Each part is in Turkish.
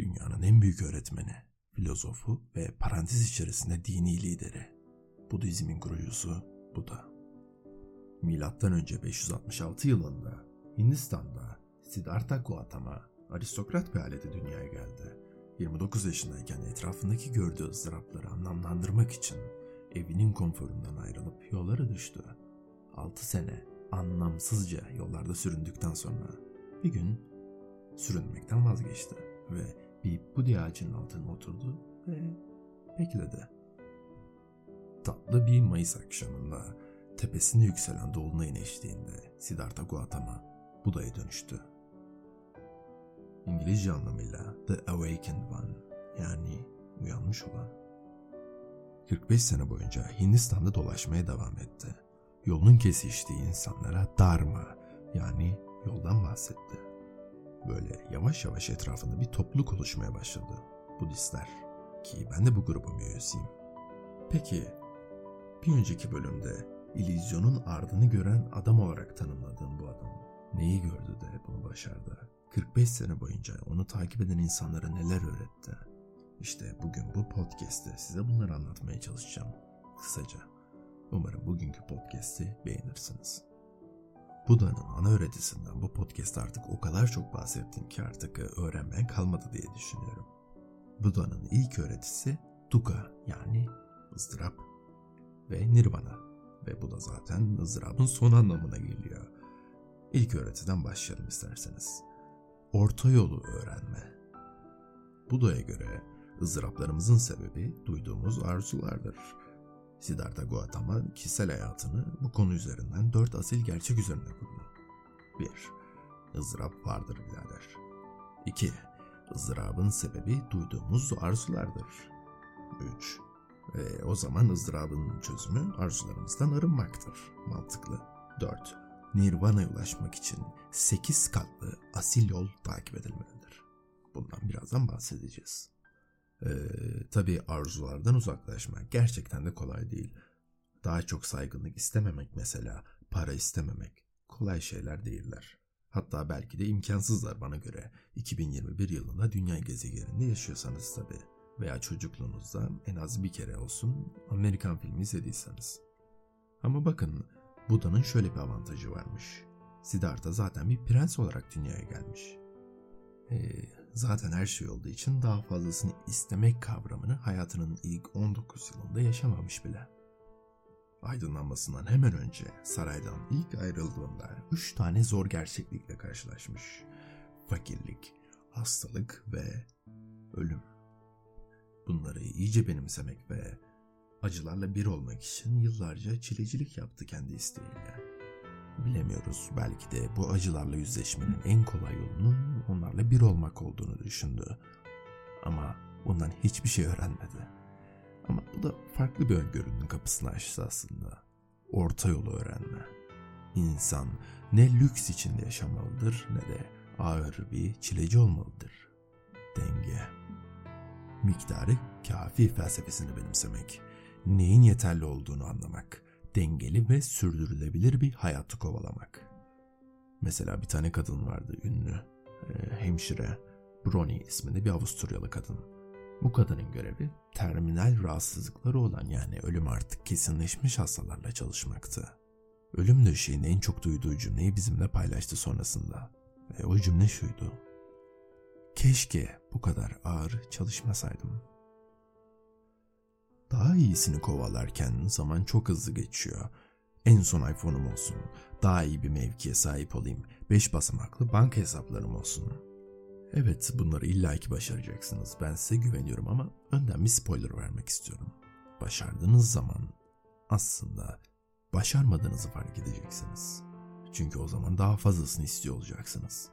Dünyanın en büyük öğretmeni, filozofu ve parantez içerisinde dini lideri. Budizmin kurucusu Buda. Milattan önce 566 yılında Hindistan'da Siddhartha Gautama aristokrat bir ailede dünyaya geldi. 29 yaşındayken etrafındaki gördüğü ızdırapları anlamlandırmak için evinin konforundan ayrılıp yollara düştü. 6 sene anlamsızca yollarda süründükten sonra bir gün sürünmekten vazgeçti ve bir budi ağacının altına oturdu ve bekledi. Tatlı bir Mayıs akşamında tepesinde yükselen dolunayın eşliğinde Siddhartha Gautama Buda'ya dönüştü. İngilizce anlamıyla The Awakened One yani uyanmış olan. 45 sene boyunca Hindistan'da dolaşmaya devam etti. Yolun kesiştiği insanlara Dharma yani yoldan bahsetti. Böyle yavaş yavaş etrafında bir topluluk oluşmaya başladı. Budistler ki ben de bu grubun üyesiyim. Peki bir önceki bölümde illüzyonun ardını gören adam olarak tanımladığım bu adam neyi gördü de bunu başardı? 45 sene boyunca onu takip eden insanlara neler öğretti? İşte bugün bu podcast'te size bunları anlatmaya çalışacağım. Kısaca. Umarım bugünkü podcast'i beğenirsiniz. Buda'nın ana öğretisinden bu podcast artık o kadar çok bahsettim ki artık öğrenmeyen kalmadı diye düşünüyorum. Buda'nın ilk öğretisi Dukkha yani ızdırap ve Nirvana ve bu da zaten ızdırabın son anlamına geliyor. İlk öğretiden başlayalım isterseniz orta yolu öğrenme. Buda'ya göre ızdıraplarımızın sebebi duyduğumuz arzulardır. Siddhartha Gautama kişisel hayatını bu konu üzerinden dört asil gerçek üzerine kurdu. 1. ızdırap vardır birader. 2. ızdırabın sebebi duyduğumuz arzulardır. 3. Ve o zaman ızdırabın çözümü arzularımızdan arınmaktır. Mantıklı. 4. Nirvana'ya ulaşmak için 8 katlı asil yol takip edilmelidir. Bundan birazdan bahsedeceğiz. Ee, tabii arzulardan uzaklaşmak gerçekten de kolay değil. Daha çok saygınlık istememek mesela, para istememek kolay şeyler değiller. Hatta belki de imkansızlar bana göre 2021 yılında dünya gezegeninde yaşıyorsanız tabii veya çocukluğunuzda en az bir kere olsun Amerikan filmi izlediyseniz. Ama bakın Buda'nın şöyle bir avantajı varmış. Siddhartha zaten bir prens olarak dünyaya gelmiş. Ee, zaten her şey olduğu için daha fazlasını istemek kavramını hayatının ilk 19 yılında yaşamamış bile. Aydınlanmasından hemen önce saraydan ilk ayrıldığında üç tane zor gerçeklikle karşılaşmış. Fakirlik, hastalık ve ölüm. Bunları iyice benimsemek ve acılarla bir olmak için yıllarca çilecilik yaptı kendi isteğiyle. Bilemiyoruz belki de bu acılarla yüzleşmenin en kolay yolunun onlarla bir olmak olduğunu düşündü. Ama ondan hiçbir şey öğrenmedi. Ama bu da farklı bir öngörünün kapısını açtı aslında. Orta yolu öğrenme. İnsan ne lüks içinde yaşamalıdır ne de ağır bir çileci olmalıdır. Denge. Miktarı kafi felsefesini benimsemek neyin yeterli olduğunu anlamak, dengeli ve sürdürülebilir bir hayatı kovalamak. Mesela bir tane kadın vardı ünlü, e, hemşire, Brony isminde bir Avusturyalı kadın. Bu kadının görevi terminal rahatsızlıkları olan yani ölüm artık kesinleşmiş hastalarla çalışmaktı. Ölüm döşeğinin en çok duyduğu cümleyi bizimle paylaştı sonrasında. Ve o cümle şuydu. Keşke bu kadar ağır çalışmasaydım. Daha iyisini kovalarken zaman çok hızlı geçiyor. En son iPhone'um olsun. Daha iyi bir mevkiye sahip olayım. 5 basamaklı banka hesaplarım olsun. Evet bunları illaki başaracaksınız. Ben size güveniyorum ama önden bir spoiler vermek istiyorum. Başardığınız zaman aslında başarmadığınızı fark edeceksiniz. Çünkü o zaman daha fazlasını istiyor olacaksınız.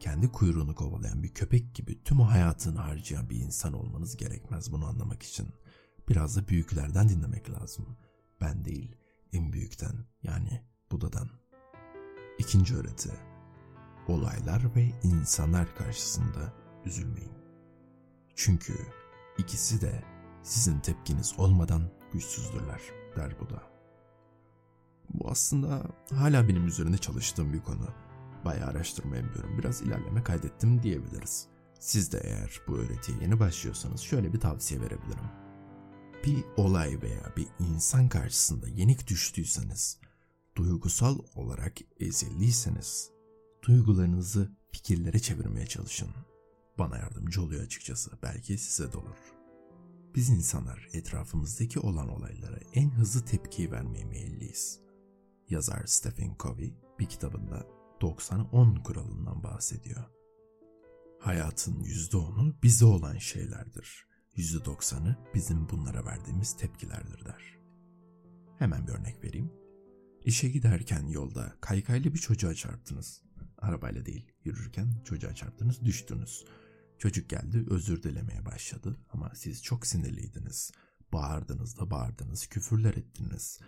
Kendi kuyruğunu kovalayan bir köpek gibi tüm hayatını harcayan bir insan olmanız gerekmez bunu anlamak için.'' Biraz da büyüklerden dinlemek lazım. Ben değil, en büyükten yani Buda'dan. İkinci öğreti. Olaylar ve insanlar karşısında üzülmeyin. Çünkü ikisi de sizin tepkiniz olmadan güçsüzdürler der Buda. Bu aslında hala benim üzerinde çalıştığım bir konu. Bayağı araştırma yapıyorum. Biraz ilerleme kaydettim diyebiliriz. Siz de eğer bu öğretiye yeni başlıyorsanız şöyle bir tavsiye verebilirim. Bir olay veya bir insan karşısında yenik düştüyseniz, duygusal olarak ezildiyseniz, duygularınızı fikirlere çevirmeye çalışın. Bana yardımcı oluyor açıkçası. Belki size de olur. Biz insanlar etrafımızdaki olan olaylara en hızlı tepkiyi vermeye meyilliyiz. Yazar Stephen Covey bir kitabında 90-10 kuralından bahsediyor. Hayatın %10'u bize olan şeylerdir. %90'ı bizim bunlara verdiğimiz tepkilerdir der. Hemen bir örnek vereyim. İşe giderken yolda kaykaylı bir çocuğa çarptınız. Arabayla değil, yürürken çocuğa çarptınız, düştünüz. Çocuk geldi, özür dilemeye başladı ama siz çok sinirliydiniz. Bağırdınız da bağırdınız, küfürler ettiniz.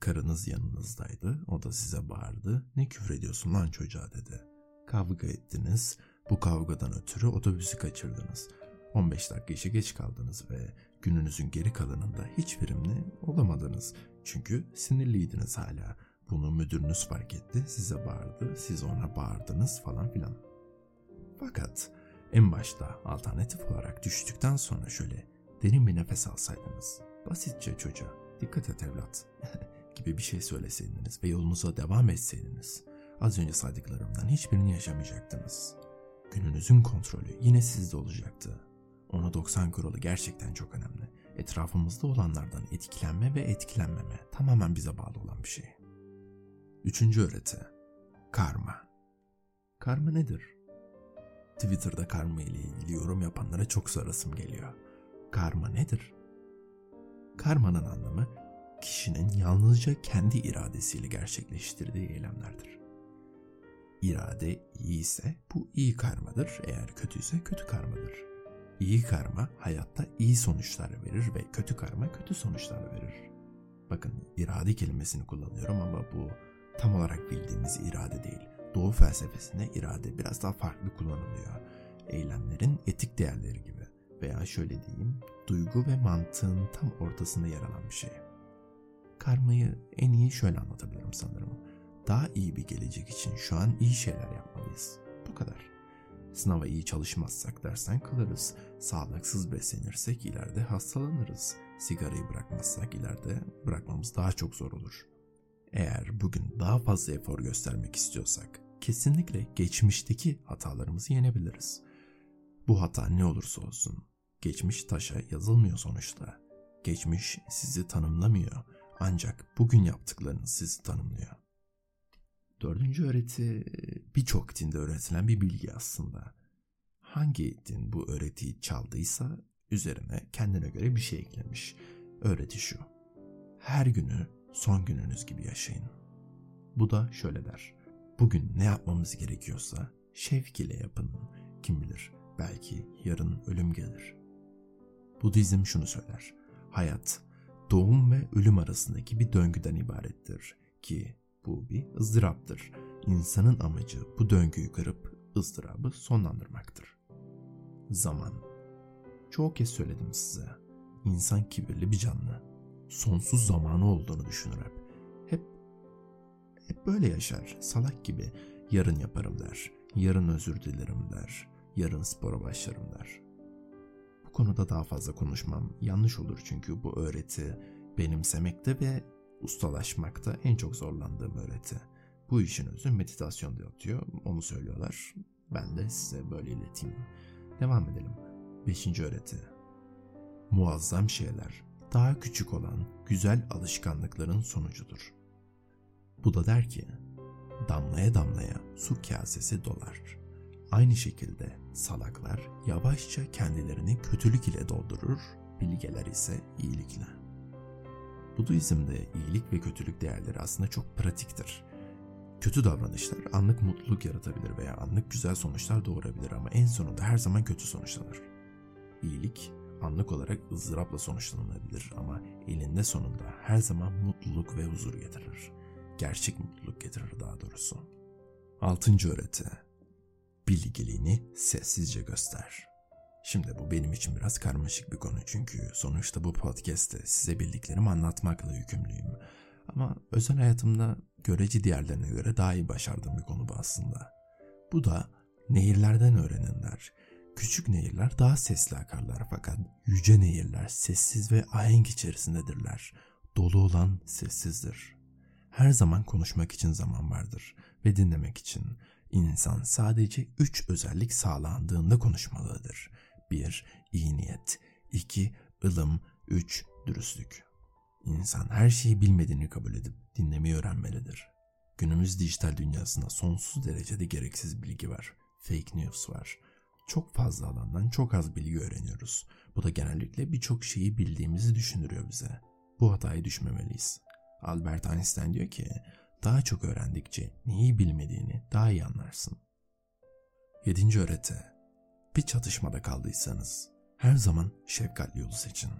Karınız yanınızdaydı, o da size bağırdı. Ne küfür ediyorsun lan çocuğa dedi. Kavga ettiniz, bu kavgadan ötürü otobüsü kaçırdınız. 15 dakika işe geç kaldınız ve gününüzün geri kalanında hiç verimli olamadınız. Çünkü sinirliydiniz hala. Bunu müdürünüz fark etti, size bağırdı, siz ona bağırdınız falan filan. Fakat en başta alternatif olarak düştükten sonra şöyle derin bir nefes alsaydınız, basitçe çocuğa dikkat et evlat gibi bir şey söyleseydiniz ve yolunuza devam etseydiniz, az önce saydıklarımdan hiçbirini yaşamayacaktınız. Gününüzün kontrolü yine sizde olacaktı. Ona 90 kuralı gerçekten çok önemli. Etrafımızda olanlardan etkilenme ve etkilenmeme tamamen bize bağlı olan bir şey. Üçüncü öğreti. Karma. Karma nedir? Twitter'da karma ile ilgili yorum yapanlara çok sarasım geliyor. Karma nedir? Karmanın anlamı kişinin yalnızca kendi iradesiyle gerçekleştirdiği eylemlerdir. İrade iyi ise bu iyi karmadır, eğer kötüyse kötü karmadır. İyi karma hayatta iyi sonuçlar verir ve kötü karma kötü sonuçlar verir. Bakın irade kelimesini kullanıyorum ama bu tam olarak bildiğimiz irade değil. Doğu felsefesinde irade biraz daha farklı kullanılıyor. Eylemlerin etik değerleri gibi veya şöyle diyeyim, duygu ve mantığın tam ortasında yer alan bir şey. Karmayı en iyi şöyle anlatabilirim sanırım. Daha iyi bir gelecek için şu an iyi şeyler yapmalıyız. Bu kadar. Sınava iyi çalışmazsak dersen kalırız. Sağlıksız beslenirsek ileride hastalanırız. Sigarayı bırakmazsak ileride bırakmamız daha çok zor olur. Eğer bugün daha fazla efor göstermek istiyorsak kesinlikle geçmişteki hatalarımızı yenebiliriz. Bu hata ne olursa olsun geçmiş taşa yazılmıyor sonuçta. Geçmiş sizi tanımlamıyor ancak bugün yaptıklarınız sizi tanımlıyor. Dördüncü öğreti birçok dinde öğretilen bir bilgi aslında. Hangi din bu öğretiyi çaldıysa üzerine kendine göre bir şey eklemiş. Öğreti şu. Her günü son gününüz gibi yaşayın. Bu da şöyle der. Bugün ne yapmamız gerekiyorsa şevk ile yapın. Kim bilir belki yarın ölüm gelir. Budizm şunu söyler. Hayat doğum ve ölüm arasındaki bir döngüden ibarettir ki bu bir ızdıraptır. İnsanın amacı bu döngüyü kırıp ızdırabı sonlandırmaktır. Zaman. Çoğu kez söyledim size. İnsan kibirli bir canlı. Sonsuz zamanı olduğunu düşünür hep. Hep hep böyle yaşar. Salak gibi yarın yaparım der. Yarın özür dilerim der. Yarın spora başlarım der. Bu konuda daha fazla konuşmam yanlış olur çünkü bu öğreti benimsemekte ve ustalaşmakta en çok zorlandığım öğreti. Bu işin özü meditasyonda yatıyor. Onu söylüyorlar. Ben de size böyle ileteyim. Devam edelim. Beşinci öğreti. Muazzam şeyler daha küçük olan güzel alışkanlıkların sonucudur. Bu da der ki, damlaya damlaya su kasesi dolar. Aynı şekilde salaklar yavaşça kendilerini kötülük ile doldurur, bilgeler ise iyilikle. Budizm'de iyilik ve kötülük değerleri aslında çok pratiktir. Kötü davranışlar anlık mutluluk yaratabilir veya anlık güzel sonuçlar doğurabilir ama en sonunda her zaman kötü sonuçlanır. İyilik anlık olarak ızdırapla sonuçlanabilir ama elinde sonunda her zaman mutluluk ve huzur getirir. Gerçek mutluluk getirir daha doğrusu. Altıncı öğreti. Bilgiliğini sessizce göster. Şimdi bu benim için biraz karmaşık bir konu çünkü sonuçta bu podcast'te size bildiklerimi anlatmakla yükümlüyüm. Ama özel hayatımda göreci diğerlerine göre daha iyi başardığım bir konu bu aslında. Bu da nehirlerden öğreninler Küçük nehirler daha sesli akarlar fakat yüce nehirler sessiz ve ahenk içerisindedirler. Dolu olan sessizdir. Her zaman konuşmak için zaman vardır ve dinlemek için. İnsan sadece üç özellik sağlandığında konuşmalıdır. 1. İyi niyet 2. ılım 3. Dürüstlük İnsan her şeyi bilmediğini kabul edip dinlemeyi öğrenmelidir. Günümüz dijital dünyasında sonsuz derecede gereksiz bilgi var. Fake news var. Çok fazla alandan çok az bilgi öğreniyoruz. Bu da genellikle birçok şeyi bildiğimizi düşündürüyor bize. Bu hataya düşmemeliyiz. Albert Einstein diyor ki, daha çok öğrendikçe neyi bilmediğini daha iyi anlarsın. Yedinci öğreti. Bir çatışmada kaldıysanız her zaman şefkatli yolu seçin.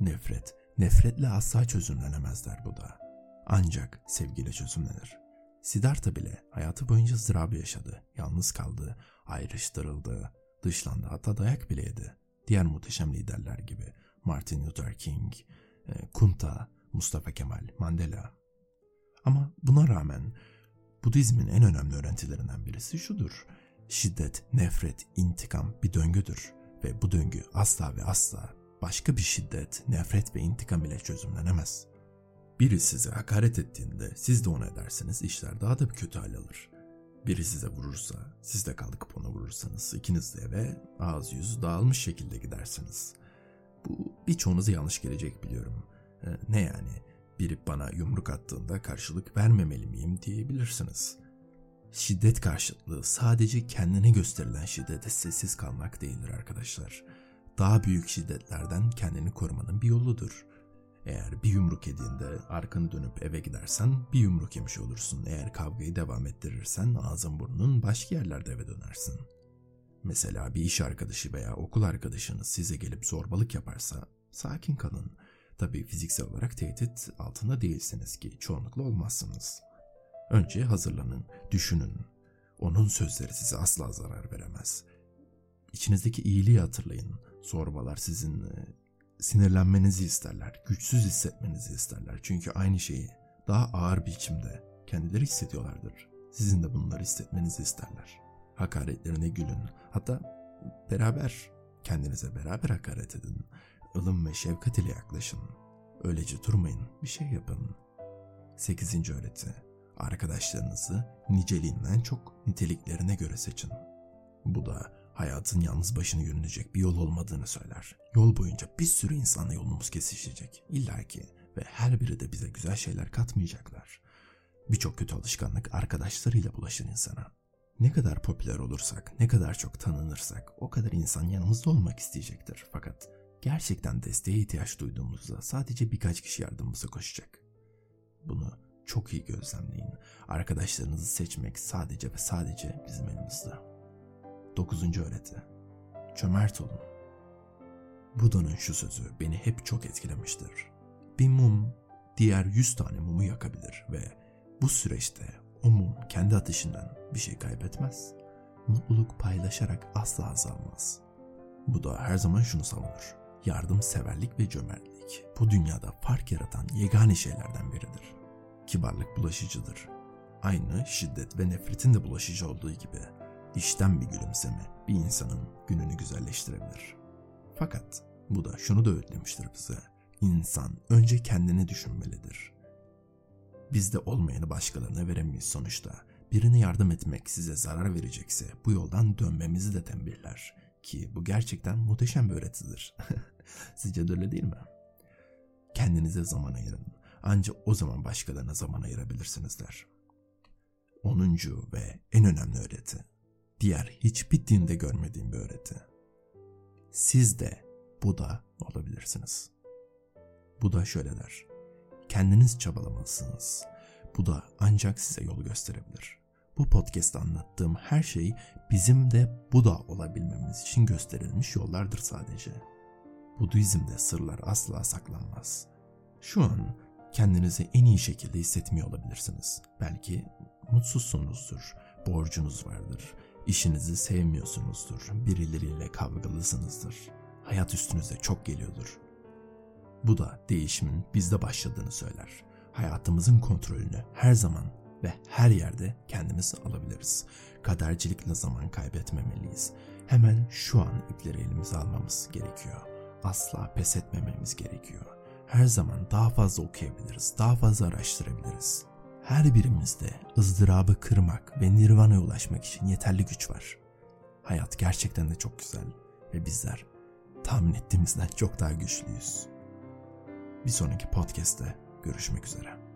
Nefret, nefretle asla çözümlenemezler bu da. Ancak sevgiyle çözümlenir. Siddhartha bile hayatı boyunca ızdırabı yaşadı, yalnız kaldı, ayrıştırıldı, dışlandı hatta dayak bile yedi. Diğer muhteşem liderler gibi Martin Luther King, e, Kunta, Mustafa Kemal, Mandela. Ama buna rağmen Budizmin en önemli öğrentilerinden birisi şudur. Şiddet, nefret, intikam bir döngüdür ve bu döngü asla ve asla başka bir şiddet, nefret ve intikam ile çözümlenemez. Biri size hakaret ettiğinde siz de ona ederseniz işler daha da bir kötü hal alır. Biri size vurursa, siz de kalkıp ona vurursanız ikiniz de eve ağız yüz dağılmış şekilde gidersiniz. Bu birçoğunuza yanlış gelecek biliyorum. Ee, ne yani? Biri bana yumruk attığında karşılık vermemeli miyim diyebilirsiniz. Şiddet karşıtlığı sadece kendine gösterilen şiddete sessiz kalmak değildir arkadaşlar. Daha büyük şiddetlerden kendini korumanın bir yoludur. Eğer bir yumruk yediğinde arkanı dönüp eve gidersen bir yumruk yemiş olursun. Eğer kavgayı devam ettirirsen ağzın burnun başka yerlerde eve dönersin. Mesela bir iş arkadaşı veya okul arkadaşınız size gelip zorbalık yaparsa sakin kalın. Tabii fiziksel olarak tehdit altında değilsiniz ki çoğunlukla olmazsınız. Önce hazırlanın, düşünün. Onun sözleri size asla zarar veremez. İçinizdeki iyiliği hatırlayın. Zorbalar sizin e, sinirlenmenizi isterler, güçsüz hissetmenizi isterler. Çünkü aynı şeyi daha ağır biçimde kendileri hissediyorlardır. Sizin de bunları hissetmenizi isterler. Hakaretlerine gülün. Hatta beraber kendinize beraber hakaret edin. Ilım ve şefkat ile yaklaşın. Öylece durmayın, bir şey yapın. 8. öğreti. Arkadaşlarınızı niceliğinden çok niteliklerine göre seçin. Bu da hayatın yalnız başına yürünecek bir yol olmadığını söyler. Yol boyunca bir sürü insanla yolumuz kesişecek. İlla ki ve her biri de bize güzel şeyler katmayacaklar. Birçok kötü alışkanlık arkadaşlarıyla bulaşır insana. Ne kadar popüler olursak, ne kadar çok tanınırsak o kadar insan yanımızda olmak isteyecektir. Fakat gerçekten desteğe ihtiyaç duyduğumuzda sadece birkaç kişi yardımımıza koşacak. Bunu çok iyi gözlemleyin. Arkadaşlarınızı seçmek sadece ve sadece bizim elimizde. 9. öğreti. Cömert olun. Buda'nın şu sözü beni hep çok etkilemiştir. Bir mum diğer 100 tane mumu yakabilir ve bu süreçte o mum kendi ateşinden bir şey kaybetmez. Mutluluk paylaşarak asla azalmaz. Bu da her zaman şunu savunur. Yardımseverlik ve cömertlik bu dünyada fark yaratan yegane şeylerden biridir. Kibarlık bulaşıcıdır. Aynı şiddet ve nefretin de bulaşıcı olduğu gibi işten bir gülümseme bir insanın gününü güzelleştirebilir. Fakat bu da şunu da öğretmiştir bize. İnsan önce kendini düşünmelidir. Bizde olmayanı başkalarına veremeyiz sonuçta. Birine yardım etmek size zarar verecekse bu yoldan dönmemizi de tembihler. Ki bu gerçekten muhteşem bir öğretidir. Sizce de öyle değil mi? Kendinize zaman ayırın. Ancak o zaman başkalarına zaman ayırabilirsiniz der. 10. ve en önemli öğreti diğer hiçbir dinde görmediğim bir öğreti. Siz de Buda olabilirsiniz. Buda şöyle der. Kendiniz çabalamalısınız. Buda ancak size yolu gösterebilir. Bu podcast'ta anlattığım her şey bizim de Buda olabilmemiz için gösterilmiş yollardır sadece. Budizm'de sırlar asla saklanmaz. Şu an kendinizi en iyi şekilde hissetmiyor olabilirsiniz. Belki mutsuzsunuzdur, borcunuz vardır, İşinizi sevmiyorsunuzdur, birileriyle kavgalısınızdır. Hayat üstünüze çok geliyordur. Bu da değişimin bizde başladığını söyler. Hayatımızın kontrolünü her zaman ve her yerde kendimiz alabiliriz. Kadercilikle zaman kaybetmemeliyiz. Hemen şu an ipleri elimize almamız gerekiyor. Asla pes etmememiz gerekiyor. Her zaman daha fazla okuyabiliriz, daha fazla araştırabiliriz. Her birimizde ızdırabı kırmak ve nirvana'ya ulaşmak için yeterli güç var. Hayat gerçekten de çok güzel ve bizler tahmin ettiğimizden çok daha güçlüyüz. Bir sonraki podcast'te görüşmek üzere.